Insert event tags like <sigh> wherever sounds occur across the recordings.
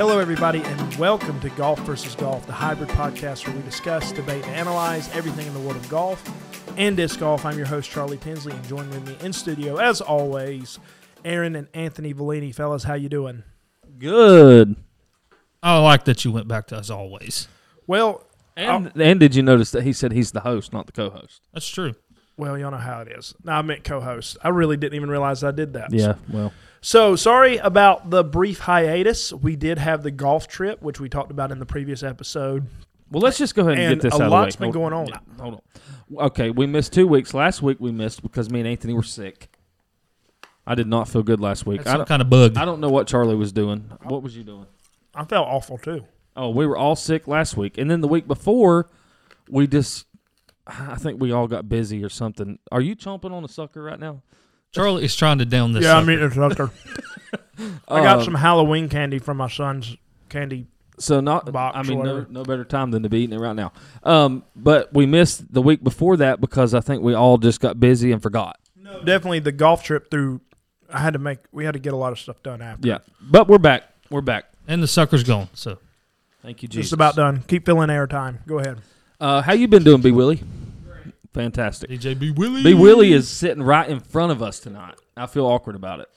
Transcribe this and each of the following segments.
Hello, everybody, and welcome to Golf versus Golf, the hybrid podcast where we discuss, debate, and analyze everything in the world of golf and disc golf. I'm your host, Charlie Tinsley, and join with me in studio, as always, Aaron and Anthony Vellini. Fellas, how you doing? Good. I like that you went back to as always. Well, And and did you notice that he said he's the host, not the co-host? That's true. Well, y'all know how it is. No, I meant co-host. I really didn't even realize I did that. Yeah. Well, So sorry about the brief hiatus. We did have the golf trip, which we talked about in the previous episode. well, let's just go ahead and, And get this a out of the way. Lot's been going on. yeah, hold on. Okay, we missed two weeks. Last week we missed because me and Anthony were sick. I did not feel good last week. That's I some kind of bug. I don't know what Charlie was doing. What was you doing? I felt awful too. Oh, we were all sick last week, and then the week before, we just. I think we all got busy or something. Are you chomping on a sucker right now? Charlie is trying to down this. yeah, I sucker. mean, it's sucker. <laughs> I got Um, some Halloween candy from my son's candy. So not, box I mean, no, no better time than to be eating it right now. Um, but we missed the week before that because I think we all just got busy and forgot. No, Definitely the golf trip through. I had to make. We had to get a lot of stuff done after. Yeah, but we're back. We're back. and the sucker's gone. So Thank you, Jesus. Just about done. Keep filling airtime. Go ahead. Uh, how you been doing, B Willie? Fantastic. DJ B Willie. B Willie is sitting right in front of us tonight. I feel awkward about it.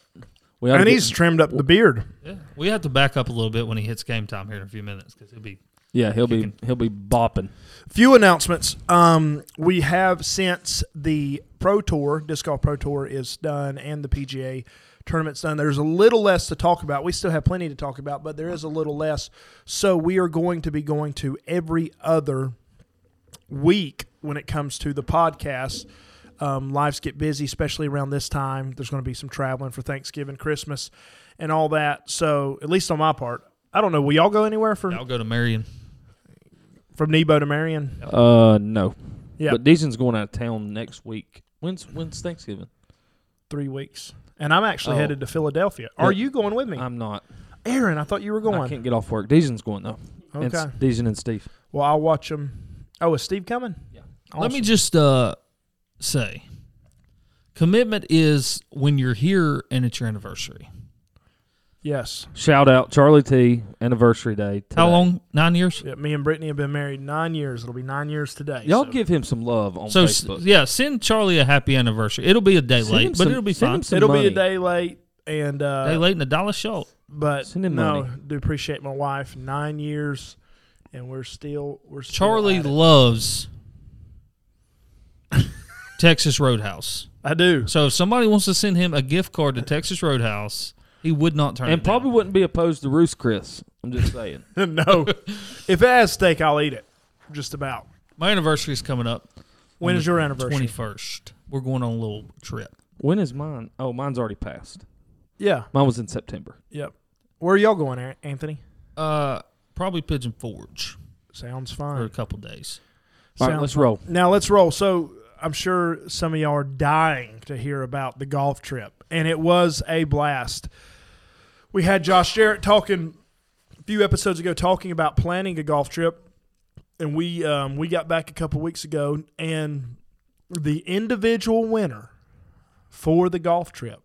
We ought to And get- he's trimmed up the beard. Yeah, we have to back up a little bit when he hits game time here in a few minutes because he'll be. yeah, he'll be he'll be bopping. Few announcements. Um, we have since the Pro Tour, Disc Golf Pro Tour is done, and the PGA tournament's done. There's a little less to talk about. We still have plenty to talk about, but there is a little less. So we are going to be going to every other week when it comes to the podcast. Um, lives get busy, especially around this time. There's going to be some traveling for Thanksgiving, Christmas, and all that. So at least on my part, I don't know. Will y'all go anywhere for I'll go to Marion. from Nebo to Marion? Uh, no. Yeah. But Deacon's going out of town next week. When's when's Thanksgiving? three weeks. And I'm actually Oh. headed to Philadelphia. Are Yeah. you going with me? I'm not. Aaron, I thought you were going. I can't get off work. Deacon's going though. Okay. s- Deason and Steve. Well, I'll watch them. Oh, is Steve coming? Yeah. Let me just uh, say, commitment is when you're here and it's your anniversary. Yes. Shout out Charlie T. Anniversary day. How long? Nine years. Yeah, me and Brittany have been married nine years. It'll be nine years today. Y'all so- give him some love on So s- Facebook. yeah, send Charlie a happy anniversary. It'll be a day Send him late, but some- it'll be send him fine. some It'll be a day late, and uh, Day late and a dollar short. but Send him no, money. do appreciate my wife. Nine years, and we're still we're still Charlie loves Texas Roadhouse. I do. So if somebody wants to send him a gift card to Texas Roadhouse, he would not turn and it probably down. wouldn't be opposed to Roost Chris. I'm just saying. <laughs> no, if it has steak, I'll eat it. Just about. My anniversary is coming up. When is your anniversary? Twenty first. We're going on a little trip. when is mine? Oh, mine's already passed. Yeah. Mine was in September. Yep. Where are y'all going, Anthony? Uh, probably Pigeon Forge Sounds fine. for fine. a couple days. All right, Sounds let's fun. roll. Now let's roll. So I'm sure some of y'all are dying to hear about the golf trip, and it was a blast. We had Josh Jarrett talking a few episodes ago, talking about planning a golf trip, and we um, we got back a couple weeks ago, and the individual winner for the golf trip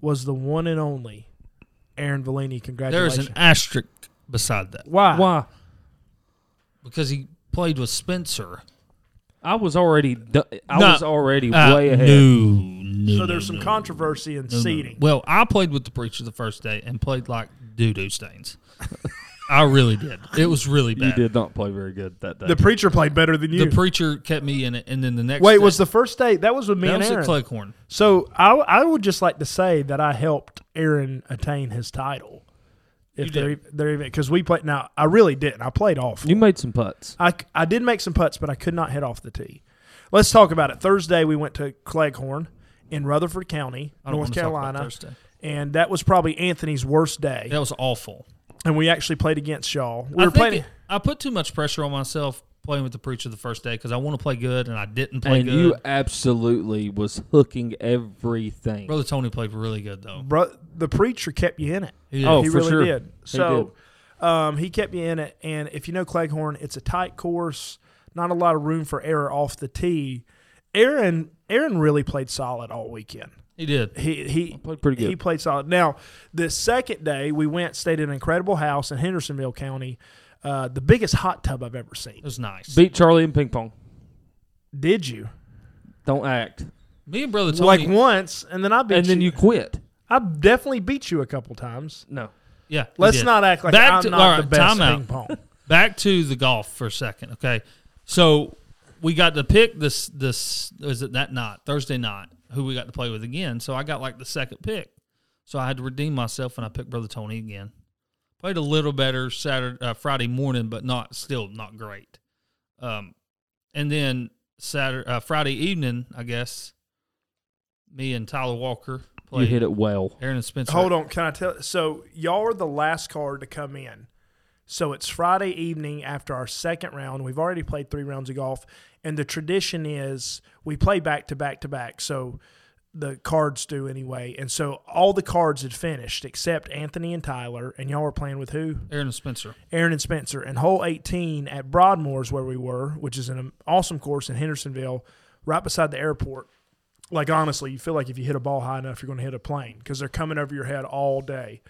was the one and only Aaron Vellini. Congratulations. There's an asterisk beside that Why? Why? because he played with Spencer. I was already. Du- I No. was already Uh, way ahead. No, no. So there's some controversy in no, no. seating. Well, I played with the preacher the first day and played like doo doo stains. I really did. It was really bad. You did not play very good that day. The preacher played better than you. The preacher kept me in it, and then the next Wait, day, was the first day? That was with me that and was Aaron. at Cleghorn. So I, I would just like to say that I helped Aaron attain his title. If You they're, did. they're even because we played. Now I really didn't. I played off. you made some putts. I, I did make some putts, but I could not hit off the tee. Let's talk about it. Thursday we went to Cleghorn in Rutherford County, I don't North wanna talk about Carolina, Thursday. and that was probably Anthony's worst day. That was awful. And we actually played against y'all. We I were think playing. it- I put too much pressure on myself playing with the preacher the first day because I want to play good and I didn't play and good. you absolutely was hooking everything. Brother Tony played really good though. Bro, the preacher kept you in it. He. Oh, he for really sure. did. He So Um, he kept you in it. And if you know Cleghorn, it's a tight course, not a lot of room for error off the tee. Aaron Aaron really played solid all weekend. He He did. He he Played pretty good. he played solid. Now, the second day we went, stayed in an incredible house in Hendersonville County, uh, the biggest hot tub I've ever seen. It was nice. Beat Charlie in ping pong. Did you? Don't act. Me and brother Tony. like once, and then I beat and then you quit. I definitely beat you a couple times. No. yeah. Let's did. not act like Back I'm to- not all the best time out. ping pong. <laughs> back to the golf for a second, okay? So we got to pick this this was it that night, Thursday night, who we got to play with again. So I got like the second pick. So I had to redeem myself and I picked Brother Tony again. Played a little better Saturday uh, Friday morning, but not still not great. Um and then Saturday uh, Friday evening, I guess, me and Tyler Walker You hit it well. Aaron and Spencer. Hold on, can I tell? So y'all are the last card to come in. So it's Friday evening after our second round. We've already played three rounds of golf, and the tradition is we play back to back to back. So the cards do anyway, and so all the cards had finished except Anthony and Tyler, and y'all were playing with who? Aaron and Spencer. Aaron and Spencer. And hole 18 at Broadmoor's, where we were, which is an awesome course in Hendersonville, right beside the airport. Like, honestly, you feel like if you hit a ball high enough, you're going to hit a plane because they're coming over your head all day.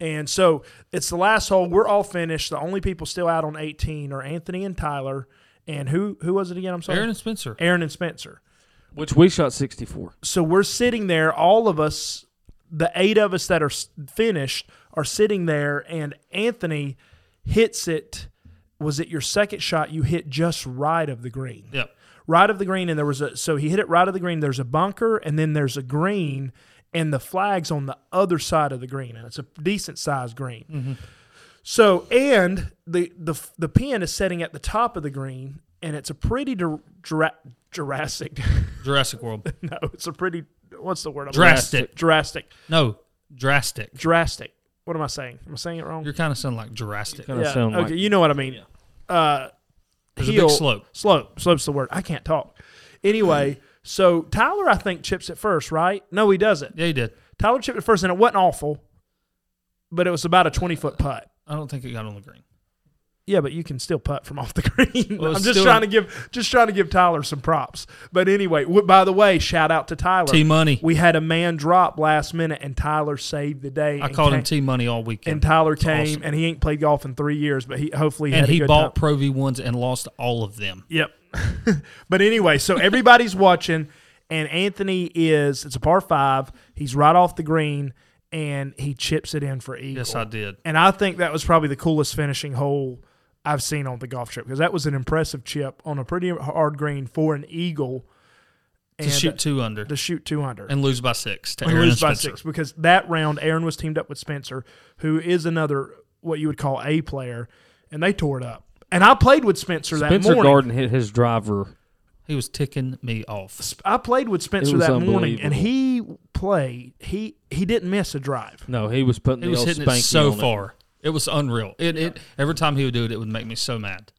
And so it's the last hole. We're all finished. The only people still out on 18 are Anthony and Tyler. And who who was it again? I'm sorry. Aaron and Spencer. Aaron and Spencer. Which we shot 64. So we're sitting there, all of us, the eight of us that are finished, are sitting there, and Anthony hits it. Was it your second shot? You hit just right of the green, Yep. right of the green, and there was a. So he hit it right of the green. There's a bunker, and then there's a green, and the flag's on the other side of the green, and it's a decent sized green. Mm-hmm. So and the the the pin is setting at the top of the green, and it's a pretty Jura- Jura- Jurassic. Jurassic World. <laughs> no, it's a pretty. What's the word? I'm Drastic. Drastic. No, drastic. Drastic. What am I saying? Am I saying it wrong? You're kind of sounding like drastic. Kind of yeah. sound okay, like you know what I mean. Uh, There's a heel- big slope. Slope. Slope's the word. I can't talk. Anyway, <clears throat> so Tyler, I think chips it first, right? No, he doesn't. Yeah, he did. Tyler chipped it first, and it wasn't awful, but it was about a twenty foot putt. I don't think it got on the green. Yeah, but you can still putt from <laughs> off the green. Well, I'm just trying to give just trying to give Tyler some props. But anyway, w- by the way, shout out to Tyler. T Money. We had a man drop last minute, and Tyler saved the day. I called him T Money all weekend. And Tyler came, awesome. and he ain't played golf in three years, but he hopefully and had a he bought time. Pro V ones and lost all of them. Yep. <laughs> but anyway, so everybody's watching, and Anthony is it's a par five. He's right off the green, and he chips it in for eagle. Yes, I did. And I think that was probably the coolest finishing hole I've seen on the golf trip because that was an impressive chip on a pretty hard green for an eagle. To shoot two under to shoot two under and lose by six to and Aaron lose and by Spencer. six because that round Aaron was teamed up with Spencer, who is another what you would call a player, and they tore it up. And I played with Spencer, that morning. Spencer morning. Garden hit his driver. He was ticking me off. I played with Spencer that morning, and he played. He he didn't miss a drive. No, he was putting He the was old hitting it so on far. It was unreal. It, it every time he would do it, it would make me so mad.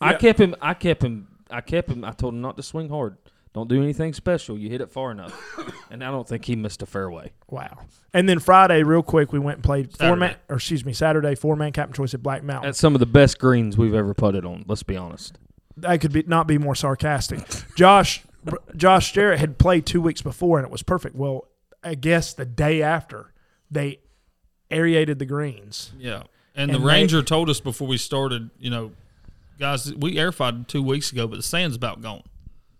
I Yeah. kept him. I kept him. I kept him. I told him not to swing hard. Don't do anything special. You hit it far enough. <coughs> and I don't think he missed a fairway. Wow. And then Friday, real quick, we went and played four man, Saturday. or excuse me, Saturday four man captain choice at Black Mountain. That's some of the best greens we've ever putted on. Let's be honest. I could be not be more sarcastic. Josh <laughs> Josh Jarrett had played two weeks before, and it was perfect. Well, I guess the day after they aerated the greens. Yeah. And, And the they- ranger told us before we started, you know, guys, we aerified two weeks ago, but the sand's about gone.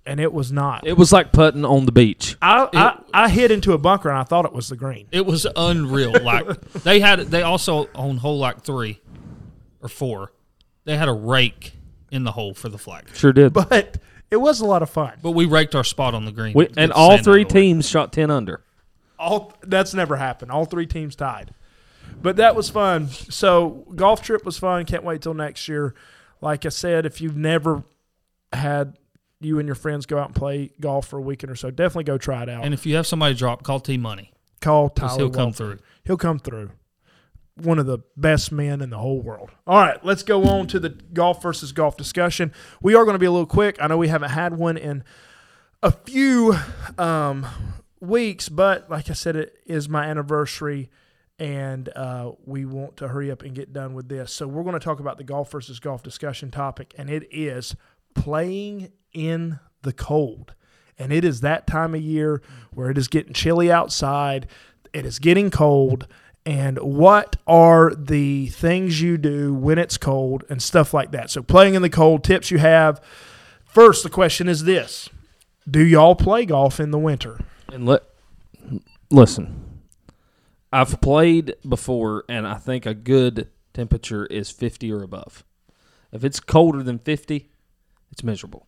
and it was not. It was like putting on the beach. I, I I hit into a bunker and I thought it was the green. It was unreal. <laughs> like they had, they also on hole like three or four, they had a rake in the hole for the flag. Sure did. But it was a lot of fun. But we raked our spot on the green, We, and all three of the way. teams shot ten under. All that's never happened. All three teams tied. But that was fun. So golf trip was fun. Can't wait till next year. Like I said, if you've never had you and your friends go out and play golf for a weekend or so, definitely go try it out. And if you have somebody drop, call T Money Call Tyler. he'll come through. He'll come through. One of the best men in the whole world. All right, let's go on to the golf versus golf discussion. We are going to be a little quick. I know we haven't had one in a few um, weeks, but like I said, it is my anniversary, and uh, we want to hurry up and get done with this. So we're going to talk about the golf versus golf discussion topic, and it is playing in the cold. And it is that time of year where it is getting chilly outside, it is getting cold. And what are the things you do when it's cold and stuff like that? So, playing in the cold, tips you have. First, the question is this Do y'all play golf in the winter? And let listen. I've played before, and I think a good temperature is 50 or above. If it's colder than 50, it's miserable.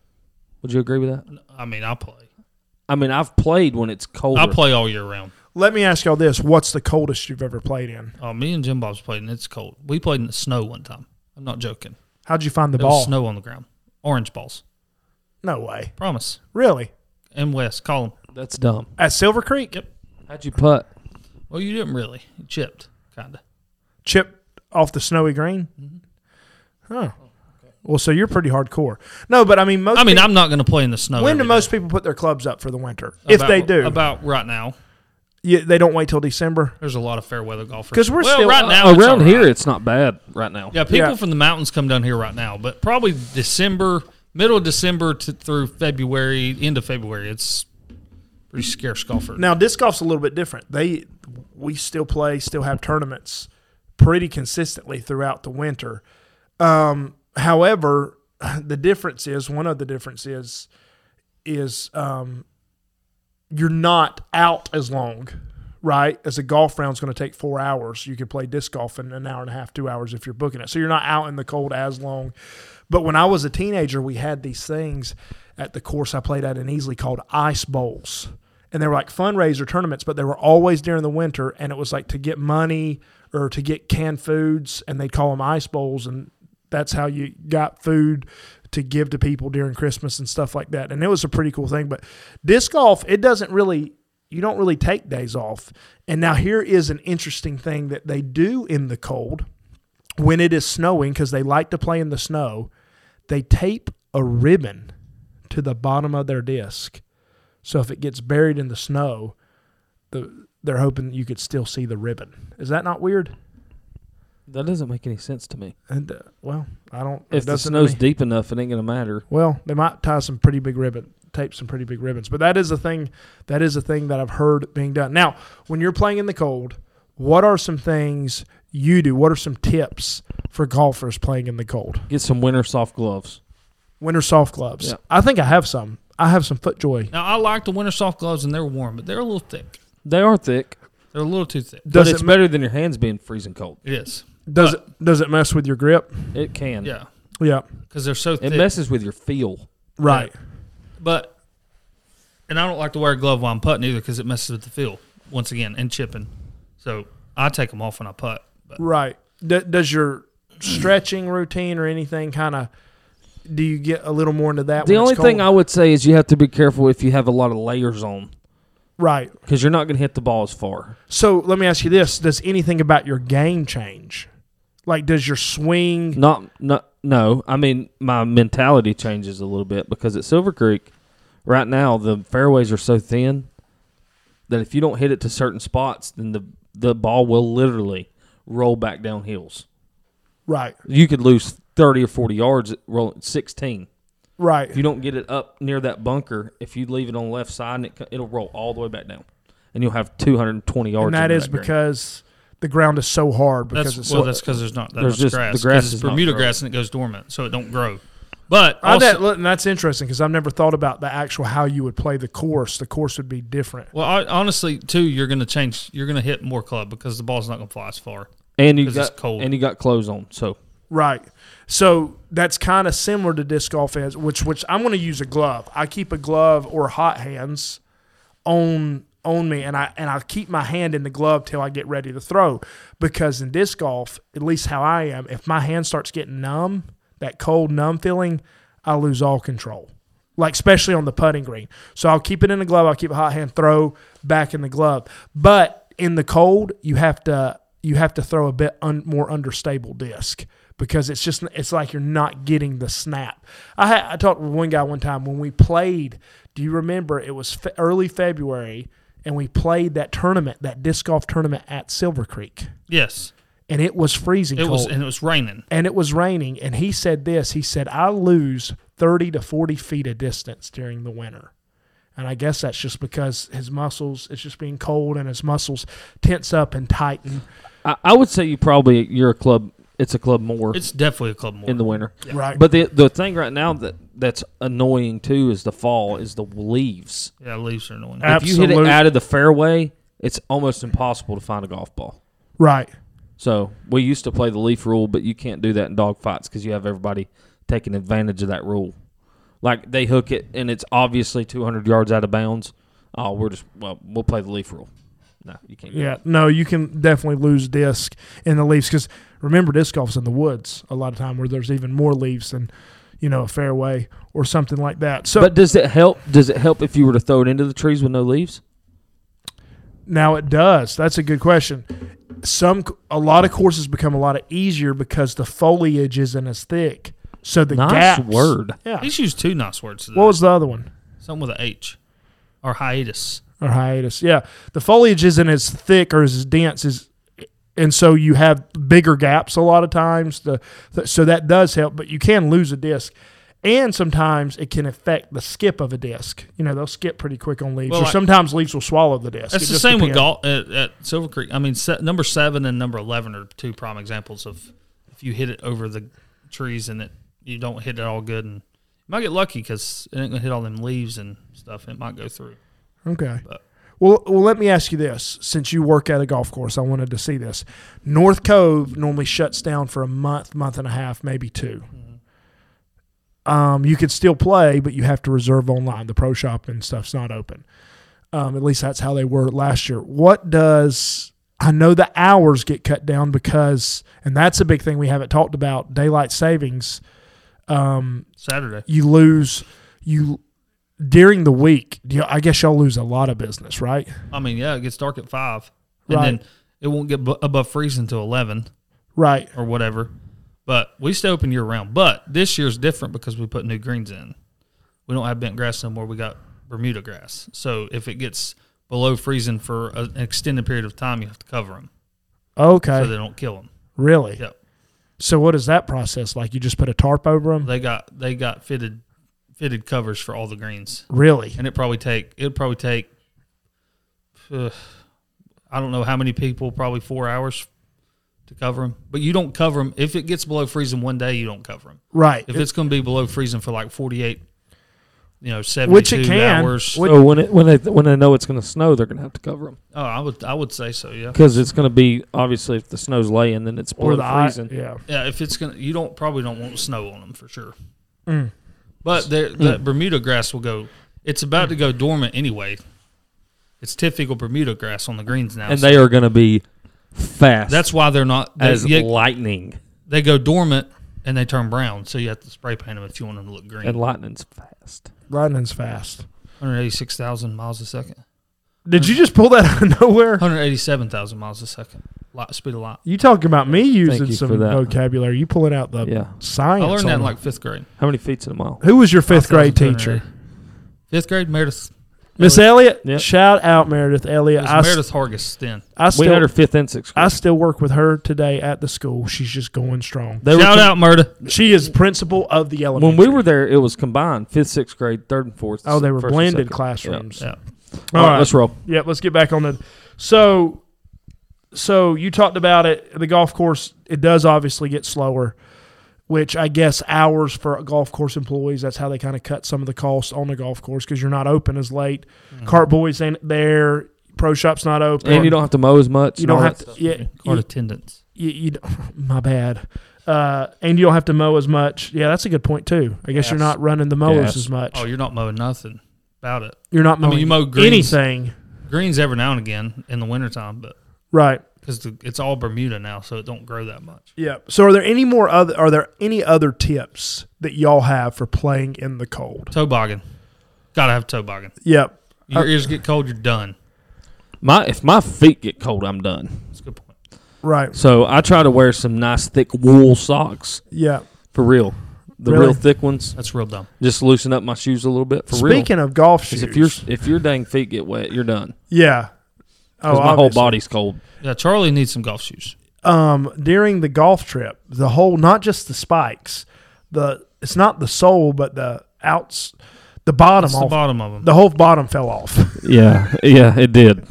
Would you agree with that? I mean, I play. I mean, I've played when it's cold. I play all year round. Let me ask y'all this what's the coldest you've ever played in? Oh, me and Jim Bob's played, and it's cold. We played in the snow one time. I'm not joking. How'd you find the There was ball? snow on the ground. Orange balls. No way. Promise. Really? And West, call him. That's dumb. At Silver Creek? Yep. How'd you putt? Well, you didn't really. You chipped, kind of. Chipped off the snowy green? Mm-hmm. Huh. Well, so you're pretty hardcore. No, but I mean, most I mean, people- I'm not going to play in the snow. when do every most day. people put their clubs up for the winter? if they do, About right now. Yeah, they don't wait till December. There's a lot of fair weather golfers because we're well, still- right now it's Around all here, right. it's not bad right now. Yeah, people Yeah. from the mountains come down here right now, but probably December, middle of December to through February, end of February, it's pretty scarce golfers. Now, disc golf's a little bit different. They we still play, still have tournaments pretty consistently throughout the winter. Um, however, <sighs> the difference is one of the differences is is um, you're not out as long, right? As a golf round's going to take four hours, you could play disc golf in an hour and a half, two hours if you're booking it. So you're not out in the cold as long. But when I was a teenager, we had these things at the course I played at in Easley called ice bowls. And they were like fundraiser tournaments, but they were always during the winter. And it was like to get money or to get canned foods, and they'd call them ice bowls. And that's how you got food to give to people during Christmas and stuff like that. And it was a pretty cool thing. But disc golf, it doesn't really, you don't really take days off. And now here is an interesting thing that they do in the cold when it is snowing, because they like to play in the snow, they tape a ribbon to the bottom of their disc. So if it gets buried in the snow, the, they're hoping you could still see the ribbon. Is that not weird? That doesn't make any sense to me. And uh, well, I don't. If the snow's deep enough, it ain't gonna matter. Well, they might tie some pretty big ribbon, tape some pretty big ribbons. But that is a thing. That is a thing that I've heard being done. Now, when you're playing in the cold, what are some things you do? What are some tips for golfers playing in the cold? Get some winter soft gloves. Winter soft gloves. Yeah. I think I have some. I have some foot joy. Now I like the winter soft gloves and they're warm, but they're a little thick. They are thick, They're a little too thick. Does but it it's better than your hands being freezing cold. It is. does it does it mess with your grip? It can. Yeah, Yeah. because they're so thick. It thick. messes with your feel. Right. but and I don't like to wear a glove while I'm putting either because it messes with the feel once again and chipping. So I take them off when I putt. But Right. D- does your stretching routine or anything kind of do you get a little more into that? The only thing I would say is you have to be careful if you have a lot of layers on right. because you're not going to hit the ball as far. So let me ask you this: Does anything about your game change? Like, does your swing? Not, not, no. I mean, my mentality changes a little bit because at Silver Creek, right now the fairways are so thin that if you don't hit it to certain spots, then the the ball will literally roll back down hills. Right. You could lose thirty or forty yards at rolling sixteen. Right. If you don't get it up near that bunker, if you leave it on the left side, it, it'll roll all the way back down, and you'll have two hundred and twenty yards. and that into is green. because the ground is so hard because that's it's well, so. that's because there's not that There's much just- grass. the grass 'cause is it's not Bermuda grass and it goes dormant, so it don't grow. But I, also, that, look, and that's interesting because I've never thought about the actual how you would play the course. The course would be different. well, I, honestly, too, you're going to change. You're going to hit more club because the ball's not going to fly as far. and you 'Cause got it's cold. and you got clothes on, so Right. So that's kind of similar to disc golf as which which I'm going to use a glove. I keep a glove or hot hands on on me and I and I keep my hand in the glove till I get ready to throw because in disc golf, at least how I am, if my hand starts getting numb, that cold numb feeling, I lose all control. Like especially on the putting green. So I'll keep it in the glove, I'll keep a hot hand throw back in the glove. But in the cold, you have to you have to throw a bit un, more understable disc because it's just it's like you're not getting the snap. I had, I talked with one guy one time when we played. Do you remember? It was fe- early February, and we played that tournament, that disc golf tournament at Silver Creek, Yes, and it was freezing it cold, was, and it was raining. and it was raining. And he said this. He said, "I lose thirty to forty feet of distance during the winter." And I guess that's just because his muscles, it's just being cold and his muscles tense up and tighten. I, I would say you probably you're a club. It's a club more It's definitely a club more. in the winter. Yeah. Right. But the the thing right now that that's annoying too is the fall is the leaves. yeah, leaves are annoying. Ab- If you hit it out of the fairway, it's almost impossible to find a golf ball. right. So we used to play the leaf rule, but you can't do that in dog fights because you have everybody taking advantage of that rule. Like they hook it and it's obviously 200 yards out of bounds. Oh, we're just well, we'll play the leaf rule. No, you can't. do Yeah. that. No, you can definitely lose disc in the leaves because remember, disc golf's in the woods a lot of time where there's even more leaves than, you know, a fairway or something like that. So but does it help? Does it help if you were to throw it into the trees with no leaves? Now it does. That's a good question. Some a lot of courses become a lot easier because the foliage isn't as thick. So the nice gaps. word. Yeah. He's used two nice words today. What was the other one? Something with a H. Or hiatus. Or hiatus. Yeah. The foliage isn't as thick or as dense as and so you have bigger gaps a lot of times. The, the so that does help, but you can lose a disc. And sometimes it can affect the skip of a disc. You know, they'll skip pretty quick on leaves. Well, or like- sometimes leaves will swallow the disc. That's It the same with golf at, at Silver Creek. I mean, number seven and number eleven are two prime examples of if you hit it over the trees and it you don't hit it all good, and you might get lucky because it ain't gonna hit all them leaves and stuff. It might go through. Okay. But- Well, well, let me ask you this: since you work at a golf course, I wanted to see this. North Cove normally shuts down for a month, month and a half, maybe 2 Um, you could still play, but you have to reserve online. The pro shop and stuff's not open. Um, at least that's how they were last year. What does I know the hours get cut down because, and that's a big thing we haven't talked about. Daylight savings. Um, Saturday. you lose you during the week. You, I guess y'all lose a lot of business, right? I mean, yeah, it gets dark at five, and Right. then it won't get above freezing until eleven Right. or whatever. But we stay open year round. But this year's different because we put new greens in. We don't have bent grass no more. We got Bermuda grass. So if it gets below freezing for an extended period of time, you have to cover them Okay. so they don't kill them. really? Yep. So what is that process like? You just put a tarp over them? They got they got fitted fitted covers for all the greens, Really? and it probably take it probably take. Uh, <sighs> I don't know how many people, probably four hours to cover them. But you don't cover them if it gets below freezing one day. You don't cover them. Right. If it's going to be below freezing for like forty eight, you know, seventy Which it can. hours. Which- So when it when they when they know it's going to snow, they're going to have to cover them oh, I would I would say so. Yeah. because it's going to be obviously if the snow's laying, then it's below the eye. freezing. Yeah. Yeah, if it's gonna, you don't probably don't want snow on them for sure. Mm. But the, the Bermuda grass will go. It's about to go dormant anyway. It's typical Bermuda grass on the greens now. and so they are going to be fast. that's why they're not. They, as yeah, lightning, they go dormant and they turn brown. So you have to spray paint them if you want them to look green. and lightning's fast. Lightning's fast. 186,000 miles a second. Did you just pull that out of nowhere? 187,000 miles a second. Light, speed of light. You talking about me using you some for that. vocabulary? You pulling out the Yeah. science? I learned that on in it. like fifth grade. How many feet's in a mile? Who was your fifth grade 5,280. teacher? Fifth grade, Meredith. Miss Elliott. Yep. Shout out Meredith It Elliott. was I, s- Meredith Hargis then. I we still had her fifth and sixth. I Grade. still work with her today at the school. She's just going strong. They were Shout com- out, Meredith. She is principal of the elementary. when we were there. It was combined fifth, sixth grade, third and fourth. oh, they were first and blended second. classrooms. Yeah. All right, let's roll. Yep, let's get back on the. So, so you talked about it. The golf course it does obviously get slower, which I guess hours for golf course employees. That's how they kind of cut some of the costs on the golf course because you're not open as late. Mm-hmm. Cart boys ain't there. Pro shop's not open. And you don't have to mow as much. You don't have that to. Yeah, Card you, attendance. you, you don't- <laughs> my bad. Uh, and you don't have to mow as much. Yeah, that's a good point too. I guess you're not running the mowers Yes. as much. Oh, you're not mowing nothing about it. you're not I mean, mowing you mow greens. anything. Greens every now and again in the wintertime, but Right. because it's all Bermuda now, so it don't grow that much. Yeah. So are there any more other are there any other tips that y'all have for playing in the cold? Toboggan. Gotta have toboggan. Yep. Your Uh, ears get cold, you're done. My if my feet get cold, I'm done. That's a good point. Right. So I try to wear some nice thick wool socks Yeah. for real. The Really? real thick ones. That's real dumb. Just loosen up my shoes a little bit for real. Speaking of golf shoes, Because if your if your dang feet get wet, you're done. yeah. Oh, Because my whole obviously. body's cold. Yeah, Charlie needs some golf shoes. Um, during the golf trip, the whole not just the spikes, the it's not the sole, but the outs, The bottom That's the off. bottom of them. The whole bottom fell off. <laughs> Yeah, yeah, it did.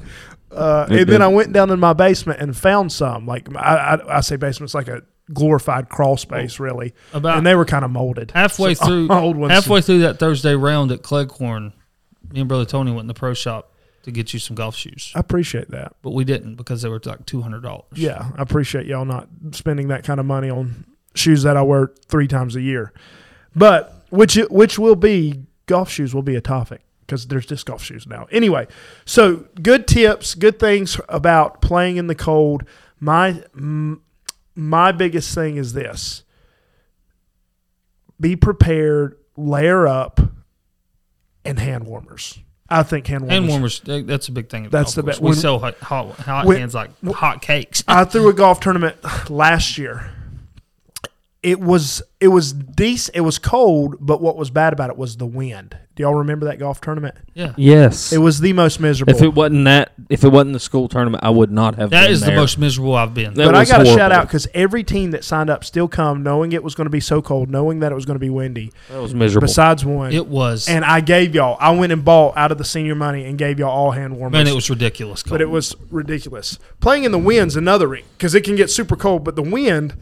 Uh, It and then did. I went down in my basement and found some. Like I, I, I say, basement's like a glorified crawl space, really. About and they were kind of molded. halfway So, <laughs> through, old ones. halfway through that Thursday round at Cleghorn, me and brother Tony went in the pro shop to get you some golf shoes, I appreciate that. but we didn't because they were like two hundred dollars. Yeah, I appreciate y'all not spending that kind of money on shoes that I wear three times a year. But which which will be golf shoes will be a topic because there's disc golf shoes now. Anyway, so good tips, good things about playing in the cold. My my biggest thing is this: be prepared, layer up, and hand warmers. I think hand warmers. Hand warmers, that's a big thing. at That's the best. We When- sell hot, hot, hot when- hands like hot cakes. I threw a <laughs> golf tournament last year. It was it was decent. It was cold, but what was bad about it was the wind. Do y'all remember that golf tournament? Yeah, Yes. It was the most miserable. if it wasn't that, if it wasn't the school tournament, I would not have. that been is the most miserable I've been. That but I was got to shout out because every team that signed up still come knowing it was going to be so cold, knowing that it was going to be windy. That was miserable. Besides one, It was, and I gave y'all. I went and bought out of the senior money and gave y'all all hand warmers. man, it was ridiculous. but it was ridiculous. Playing in the wind's another because it can get super cold. But the wind,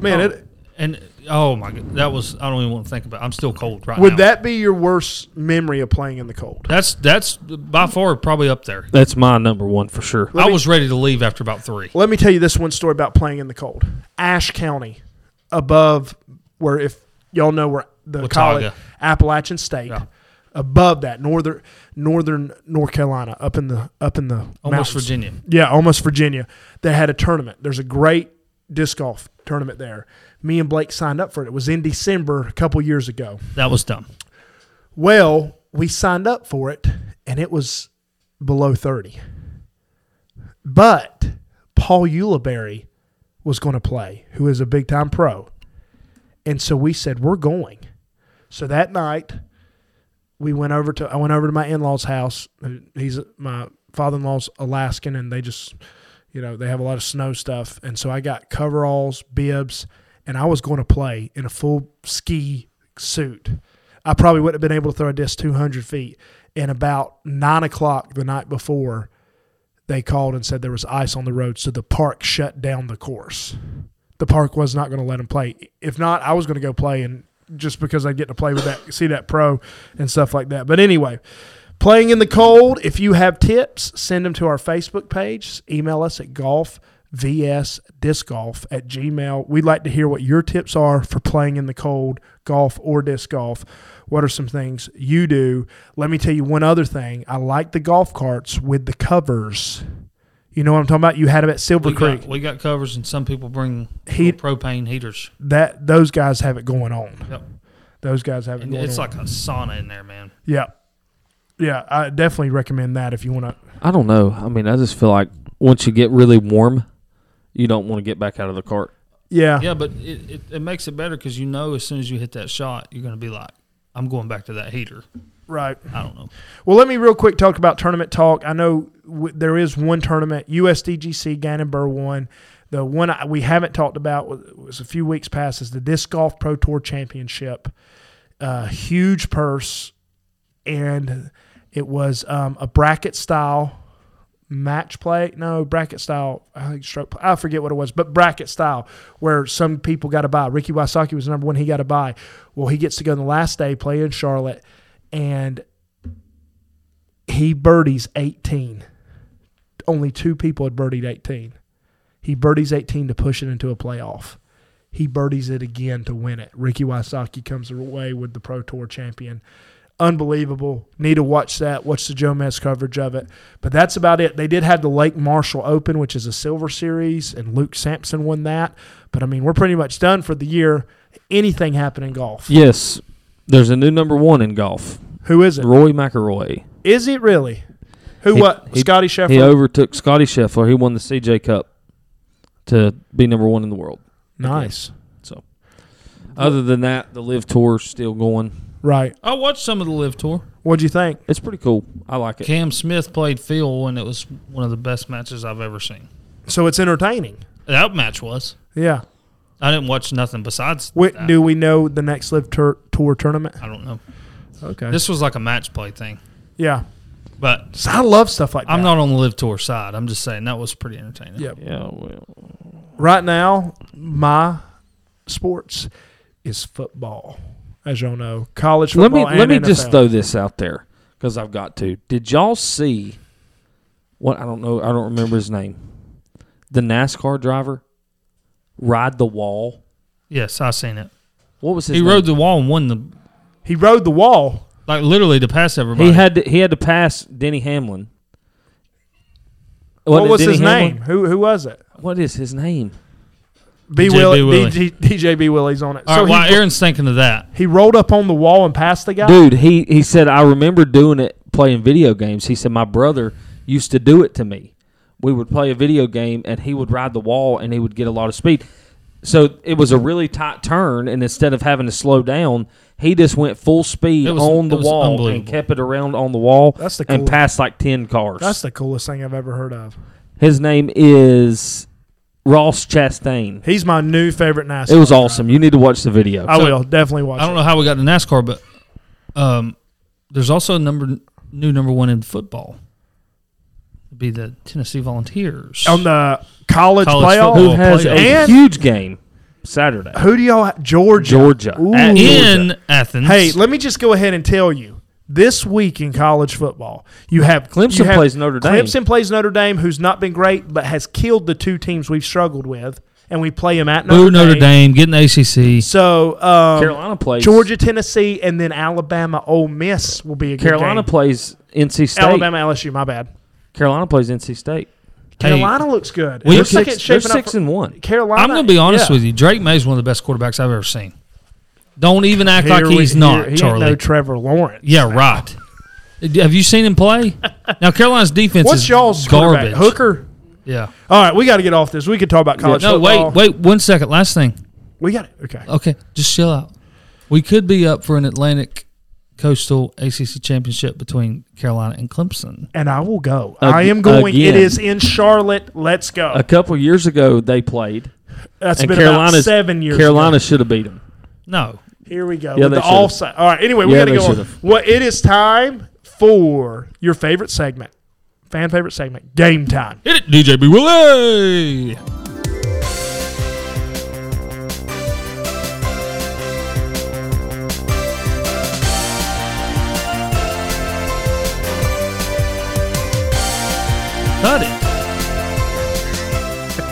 man, Oh. it and oh my god, that was I don't even want to think about. it. I'm still cold right now. would now. that be your worst memory of playing in the cold? That's that's by far probably up there. That's my number one for sure. Let I me- was ready to leave after about three. Let me tell you this one story about playing in the cold. Ashe County, above where if y'all know where the Watauga. college Appalachian State, Yeah. above that northern northern North Carolina, up in the up in the Almost mountains. Virginia. Yeah, almost Virginia. They had a tournament. There's a great disc golf tournament there. Me and Blake signed up for it. It was in December a couple years ago. That was dumb. Well, we signed up for it and it was below 30. But Paul Ulibarri was going to play, who is a big time pro. And so we said, we're going. So that night, we went over to, I went over to my in law's house. He's my father in law's Alaskan and they just, you know, they have a lot of snow stuff. And so I got coveralls, bibs, and I was going to play in a full ski suit. I probably wouldn't have been able to throw a disc 200 feet. And about nine o'clock the night before, they called and said there was ice on the road, so the park shut down the course. The park was not going to let him play. If not, I was going to go play, and just because I get to play with that, see that pro and stuff like that. But anyway, playing in the cold. If you have tips, send them to our Facebook page. Email us at golf vs disc golf at gmail. We'd like to hear what your tips are for playing in the cold golf or disc golf. What are some things you do? Let me tell you one other thing. I like the golf carts with the covers. You know what i'm talking about? You had them at silver We creek. got, we got covers, and some people bring Heat- propane heaters. that those guys have it going on. Yep. those guys have it And going it's on. like a sauna in there, man. yeah. Yeah i definitely recommend that if you want to I don't know. I mean, I just feel like once you get really warm, you don't want to get back out of the cart. yeah Yeah, but it, it, it makes it better because you know as soon as you hit that shot, you're going to be like, I'm going back to that heater. right I don't know. Well, let me real quick talk about tournament talk. I know w- there is one tournament, USDGC Gannon Buhr won. The one I, we haven't talked about was, was a few weeks past is the Disc Golf Pro Tour Championship. Uh, huge purse, and it was um, a bracket style match play. No, bracket style. I think stroke. play. I forget what it was, but bracket style where some people got to buy. Ricky Wysocki was number one. He got to buy. Well, he gets to go on the last day play in Charlotte, and he birdies 18. Only two people had birdied 18. He birdies 18 to push it into a playoff. He birdies it again to win it. Ricky Wysocki comes away with the Pro Tour champion. Unbelievable. Need to watch that. Watch the Jomez coverage of it. But that's about it. They did have the Lake Marshall Open, which is a silver series, and Luke Samson won that. But I mean, we're pretty much done for the year. Anything happen in golf? Yes, there's a new number one in golf, Who is it? Rory McIlroy. Is it really? Who? He- what? he- Scottie Scheffler. He overtook Scottie Scheffler. He won the CJ Cup to be number one in the world. nice. So, other than that, the LIV Tour's still going. Right. I watched some of the LIV tour. What'd you think? It's pretty cool. I like it. Cam Smith played Phil, and it was one of the best matches I've ever seen. So it's entertaining. That match was. Yeah. I didn't watch nothing besides Wait, that. do we know the next LIV tour, tour tournament? I don't know. Okay. This was like a match play thing, yeah. but So I love stuff like that. I'm not on the LIV tour side. I'm just saying that was pretty entertaining. Yeah. Yeah, well, Right now, my sports is football. As y'all know, college football. let football. me let me and just throw this out there because I've got to. Did y'all see what? I don't know. I don't remember his name. The NASCAR driver ride the wall. Yes, I seen it. What was his? He name? rode the wall and won the He rode the wall. like literally to pass everybody. He had to, he had to pass Denny Hamlin. What Wasn't was Denny his Hamlin? name? Who who was it? What is his name? B. Willie. Willie. DJ, DJ B. Willie's on it. All so right, while he, Aaron's thinking of that, he rolled up on the wall and passed the guy. Dude, he he said I remember doing it playing video games. He said my brother used to do it to me. We would play a video game and he would ride the wall and he would get a lot of speed. So it was a really tight turn and instead of having to slow down, he just went full speed was- on the wall and kept it around on the wall That's the and passed like 10 cars. That's the coolest thing I've ever heard of. His name is Ross Chastain. He's my new favorite NASCAR. It was driver. awesome. You need to watch the video. I So- will definitely watch. I don't it. know how we got to NASCAR, but um, there's also a number new number one in football. It'd be the Tennessee Volunteers. on the college, College playoff. Who football. has a And- huge game Saturday? Who do y'all? Georgia. Georgia. Ooh. At in Athens. Hey, let me just go ahead and tell you. This week in college football, you have Clemson you have- plays Notre Dame. Clemson plays Notre Dame, who's not been great, but has killed the two teams we've struggled with, and we play them at Boo Notre, Notre Dame. Dame, getting the ACC. So um, Carolina plays Georgia, Tennessee, and then Alabama, Ole Miss will be a good Carolina game. plays NC State. Alabama, LSU. My bad. Carolina plays NC State. Hey, Carolina looks good. we- They're They're second six, they're shaping up six for- and one. Carolina. I'm going to be honest yeah. with you. Drake Maye is one of the best quarterbacks I've ever seen. Don't even act Here like we- he's here- not, he ain't Charlie. no Trevor Lawrence. yeah, right. Have you seen him play? <laughs> Now Carolina's defense What's is y'all's garbage. quarterback? Hooker. Yeah. All right, we got to get off this. We could talk about college No, football. wait, wait one second. Last thing. We got it. Okay. Okay, just chill out. We could be up for an Atlantic Coastal ACC championship between Carolina and Clemson. And I will go. Ag- I am going. It again. is in Charlotte. Let's go. A couple years ago, they played, That's and been about Carolina's seven years. Carolina should have beat them. No, Here we go. Yeah, with the should've. offside. All right. Anyway, we Yeah, got to go. On. should've. Well, it is time for your favorite segment, fan favorite segment, game time. hit it, DJB Willie. Cut it.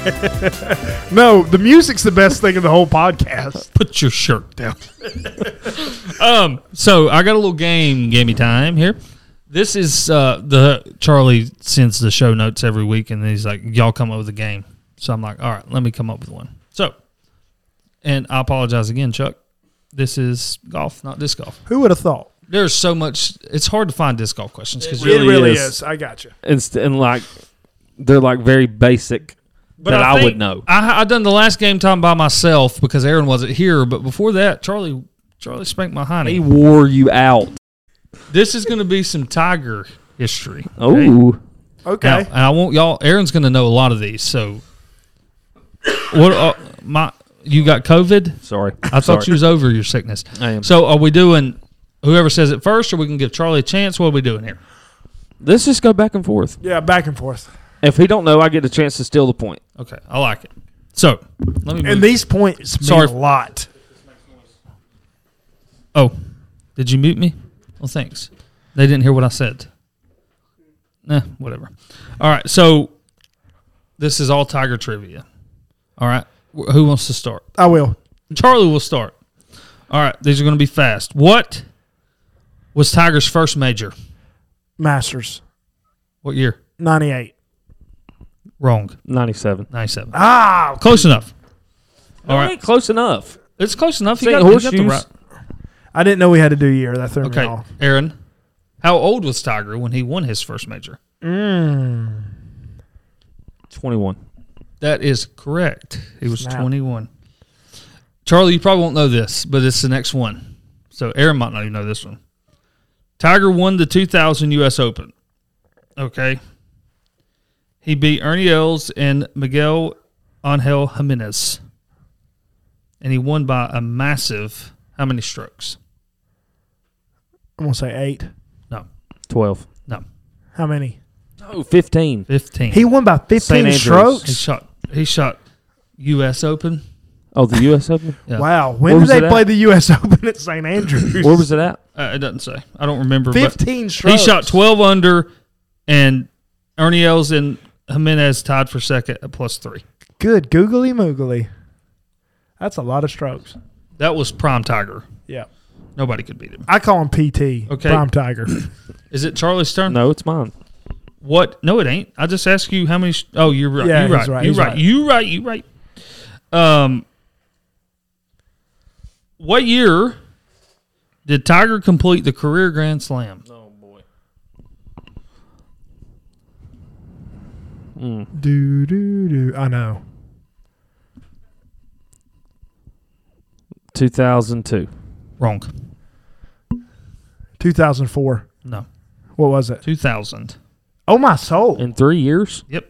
<laughs> No, the music's the best thing in the whole podcast. Put your shirt down. <laughs> um, so I got a little game, gamey time here. This is uh, the Charlie sends the show notes every week, and he's like, "Y'all come up with a game." So I'm like, "All right, let me come up with one." So, and I apologize again, Chuck. This is golf, not disc golf. Who would have thought? There's so much. It's hard to find disc golf questions because really it really is. is. I got you. And, st- and like, they're like very basic that I, would think know. I, I done the last game time by myself because Aaron wasn't here. But before that, Charlie, Charlie spanked my honey. He wore you out. This is going to be some Tiger history. okay? Oh, Okay. Now, and I want y'all. Aaron's going to know a lot of these. So, what? Uh, my, you got COVID? sorry. I thought you was over your sickness. I am. So, are we doing whoever says it first, or we can give Charlie a chance? What are we doing here? Let's just go back and forth. yeah, back and forth. If he don't know, I get a chance to steal the point. Okay, I like it. So, let me. Move. And these points mean Sorry. a lot. oh, did you mute me? Well, thanks. They didn't hear what I said. Nah, whatever. All right, so this is all Tiger trivia. All right, Wh- who wants to start? I will. Charlie will start. All right, these are going to be fast. What was Tiger's first major? Masters. What year? 98. Wrong. 97. 97. Ah, Close enough. All All right. right. Close enough. It's close enough. St. You got, you got the Horseshoes. right. I didn't know we had to do year. That threw me Okay, off. Aaron. How old was Tiger when he won his first major? Mm. 21. That is correct. He was Snap. 21. Charlie, you probably won't know this, but it's the next one. So Aaron might not even know this one. Tiger won the 2000 U.S. Open. Okay. He beat Ernie Els and Miguel Angel Jimenez. And he won by a massive, how many strokes? I'm gonna say eight. No. Twelve. No. How many? No, fifteen. Fifteen. He won by 15 strokes. he shot. He shot U.S. Open. Oh, the U.S. Open. <laughs> Yeah. Wow. When did they it at? play the U.S. <laughs> Open at St. Andrews? Where was it at? Uh, it doesn't say. I don't remember. But 15 he shot twelve under, and Ernie Els and Jimenez tied for second at plus three. Good googly moogly. That's a lot of strokes. That was prime Tiger. Yeah. Nobody could beat him. I call him PT. Okay. Prime Tiger. <clears throat> Is it Charlie's turn? No, it's mine. What? No, it ain't. I just asked you how many. Sh- oh, you're right. Yeah, you're right. right, You're right. right. You right. You're right. Um, what year did Tiger complete the career Grand Slam? Oh boy. do, do, do. I know. Two thousand two. Wrong. 2004. No, What was it? two thousand. Oh, my soul. In three years. Yep.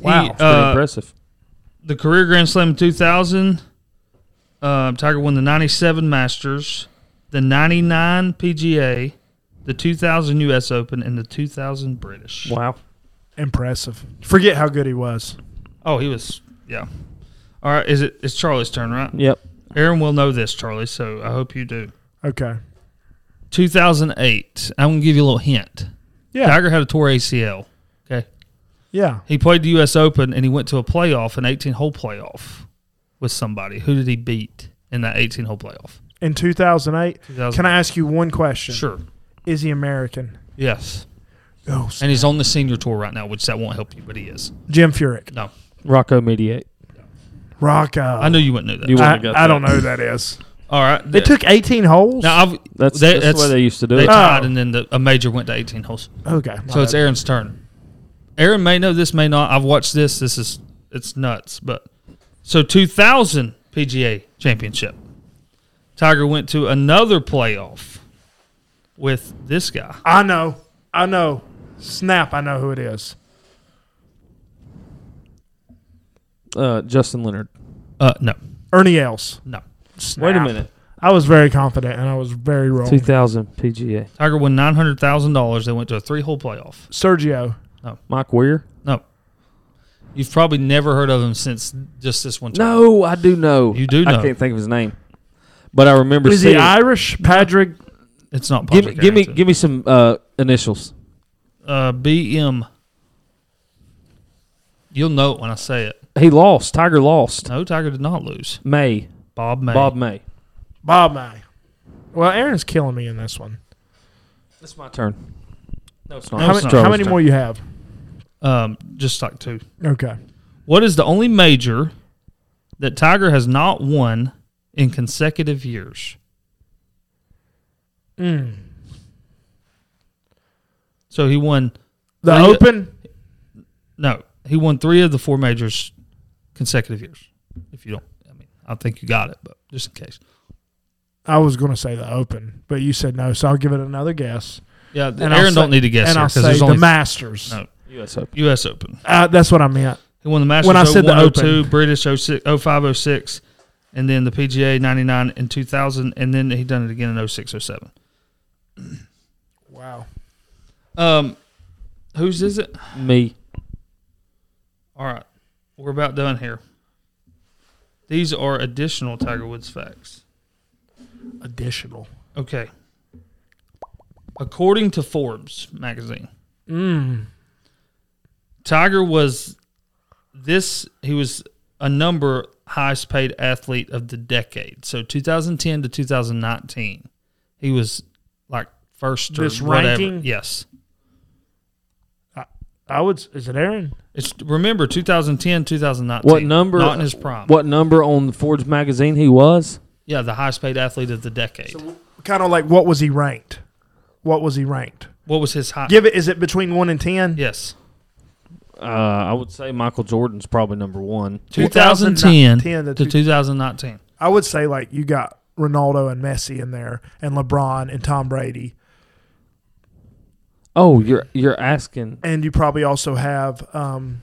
Wow. He, That's Pretty uh, impressive. the career Grand Slam in 2000. Uh, Tiger won the 97 Masters, the 99 PGA, the 2000 U.S. Open, and the 2000 British. Wow. Impressive. Forget how good he was. Oh, he was. Yeah. All right. Is it? It's Charlie's turn, right? Yep. Aaron will know this, Charlie. So I hope you do. Okay. 2008. I'm gonna give you a little hint. Yeah. Tiger had a tour ACL. Okay. Yeah. He played the U.S. Open and he went to a playoff, an 18 hole playoff with somebody. Who did he beat in that 18 hole playoff? In 2008. 2000. Can I ask you one question? Sure. Is he American? Yes. Oh, And he's on the senior tour right now, which that won't help you, but he is. Jim Furyk. No. Rocco Mediate. Rocco. I knew you wouldn't know that. You I, wouldn't have got I don't know who that is. <laughs> All right. They took 18 holes? now I've, That's, They- that's, that's- the way they used to do they it. tied, Oh. and then the, a major went to 18 holes. okay. So it's Aaron's turn. Aaron may know this, may not. I've watched this. This is it's nuts. But so 2000 PGA Championship, Tiger went to another playoff with this guy. I know. I know. Snap. I know who it is. Uh, Justin Leonard. Uh, no, Ernie Els. no. Snap. Wait a minute. I was very confident and I was very wrong. 2000 PGA. Tiger won nine hundred thousand dollars. They went to a three hole playoff. Sergio. No. Mike Weir. No, you've probably never heard of him since just this one. time. No, I do know. You do I can't think of his name, but I remember Is he seeing. Irish? Patrick. it's not. give me, Patrick give me, Harrington. give me some uh, initials. Uh, BM. You'll know it when I say it. He lost. Tiger lost. No, Tiger did not lose. May. Bob May. Bob May. Bob May. Well, Aaron's killing me in this one. It's my turn. No, it's not. No, how, it's many, not. how many more you have? Um, just like two. Okay. What is the only major that Tiger has not won in consecutive years? Mm. So he won. The Three- Open. No, he won three of the four majors consecutive years. If you don't, I mean, I think you got it, but just in case. I was going to say the Open, but you said no, so I'll give it another guess. Yeah, And Aaron I'll don't need to guess and here I'll because say there's the only Masters. No. U.S. Open. U.S. Open. Uh, that's what I meant. He won the Masters When I said the 01, Open. 02, British 06, 05, 06, and then the PGA 99 in 2000, and then he done it again in 06, 07. Wow. Um, whose is it? Me. All right, we're about done here. These are additional Tiger Woods facts. Additional. Okay. According to Forbes magazine, Mm. Tiger was this. He was a number highest paid athlete of the decade. So 2010 to 2019, he was like first or This whatever. ranking? Yes. I would. Is it Aaron? It's remember 2010, 2019. What number? Not in his prime. What number on the Forbes magazine he was? Yeah, the highest paid athlete of the decade. Kind of like what was he ranked? What was he ranked? what was his high? Give it. Is it between one and ten? yes. Uh, I would say Michael Jordan's probably number one. 2010 10 to to 2019. I would say like you got Ronaldo and Messi in there, and LeBron and Tom Brady, Oh, you're you're asking. and you probably also have um,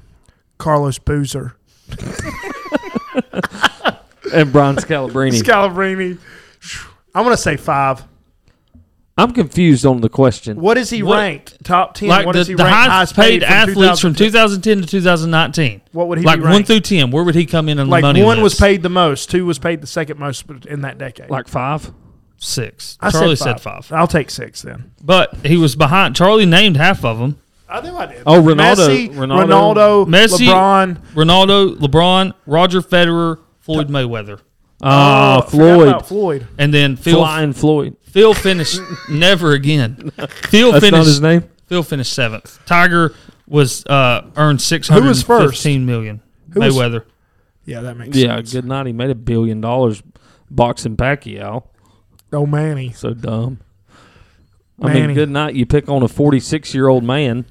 Carlos Boozer, And Brian Scalabrine. Scalabrini. I'm gonna say five. I'm confused on the question. What is he What- ranked? Top ten. Like what the, is he the ranked? highest paid from athletes from 2010? 2010 to 2019. What would he like be one ranked? through ten, where would he come in on Like the money Like one was list? paid the most, two was paid the second most in that decade. Like five? Six. I Charlie said said five. five. I'll take six then. but he was behind. Charlie named half of them. I think I did. Oh, Ronaldo- Messi, Ronaldo- Ronaldo, Messi- LeBron. Ronaldo, LeBron, Roger Federer, Floyd Mayweather, Oh, forgot Floyd. about Floyd. and then Phil. Flying Floyd. Phil finished <laughs> never again. Phil That's not finished. his name? Phil finished seventh. Tiger was uh, earned six hundred was first? fifteen million. Who was- Mayweather. Yeah, that makes Yeah, sense. Yeah, good night. He made a billion dollars boxing Pacquiao. Oh, Manny. So dumb. I mean, good night. You pick on a 46 year old man.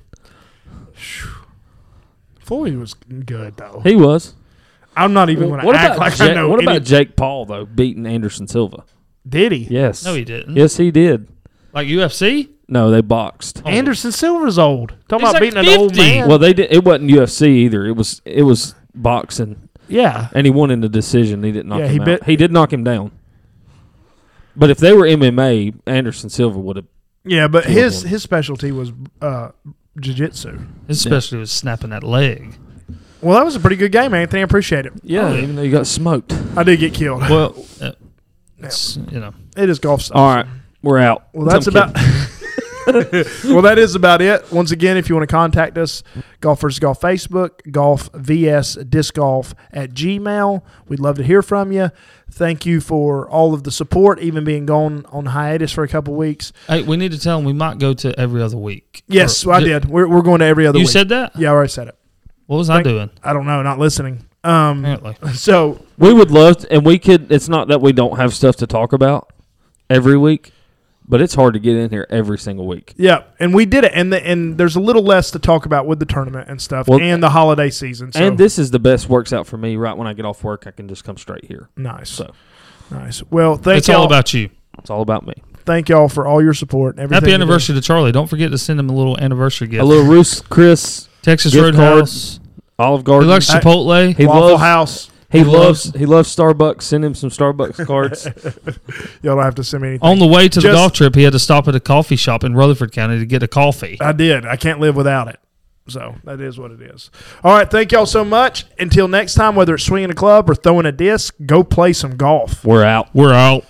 Floyd was good though. He was. I'm not even going to act about, like Jake, I know. what any- about Jake Paul though beating Anderson Silva? Did he? Yes. No, he didn't. Yes, he did. Like UFC. No, they boxed. Oh. Anderson Silva's old. Talking He's about like beating an old man. Well, they did. It wasn't UFC either. It was it was boxing, yeah. and he won in the decision. He didn't knock Yeah, him he out. bit- he did knock him down. But if they were MMA, Anderson Silva would have. Yeah, but his him. his specialty was uh, jiu-jitsu. his Especially was snapping that leg. Well, that was a pretty good game, Anthony. I appreciate it. Yeah, Oh, even though you got smoked. I did get killed. Well, uh, it's, you know, It is golf stuff. All right, we're out. Well, that's I'm about. <laughs> kidding. <laughs> well, that is about it. Once again, if you want to contact us, Golfers Golf Facebook, Golf VS Disc Golf at Gmail. We'd love to hear from you. Thank you for all of the support, even being gone on hiatus for a couple weeks. hey, we need to tell them we might go to every other week. Yes, Or- I did. We're, we're going to every other week. You week. said that? yeah, I already said it. What was Thank- I doing? I don't know, not listening. Um, Apparently. <laughs> so We would love, to, and we could. It's not that we don't have stuff to talk about every week, but it's hard to get in here every single week. yeah, and we did it, and the, and there's a little less to talk about with the tournament and stuff, Well, and the holiday season. So And this is the best works out for me. Right when I get off work, I can just come straight here. nice, So nice. Well, thank It's y'all. all about you. it's all about me. thank y'all for all your support. And everything Happy anniversary to Charlie. Don't forget to send him a little anniversary gift. A little Ruth's Chris Texas gift Roadhouse. Olive He Garden. likes I- Chipotle. He Waffle loves House. He He loves loves- he loves Starbucks. Send him some Starbucks cards. <laughs> Y'all don't have to send me anything. On the way to the golf trip, he had to stop at a coffee shop in Rutherford County to get a coffee. I did. I can't live without it. So that is what it is. All right. Thank y'all so much. Until next time, whether it's swinging a club or throwing a disc, go play some golf. We're out. We're out.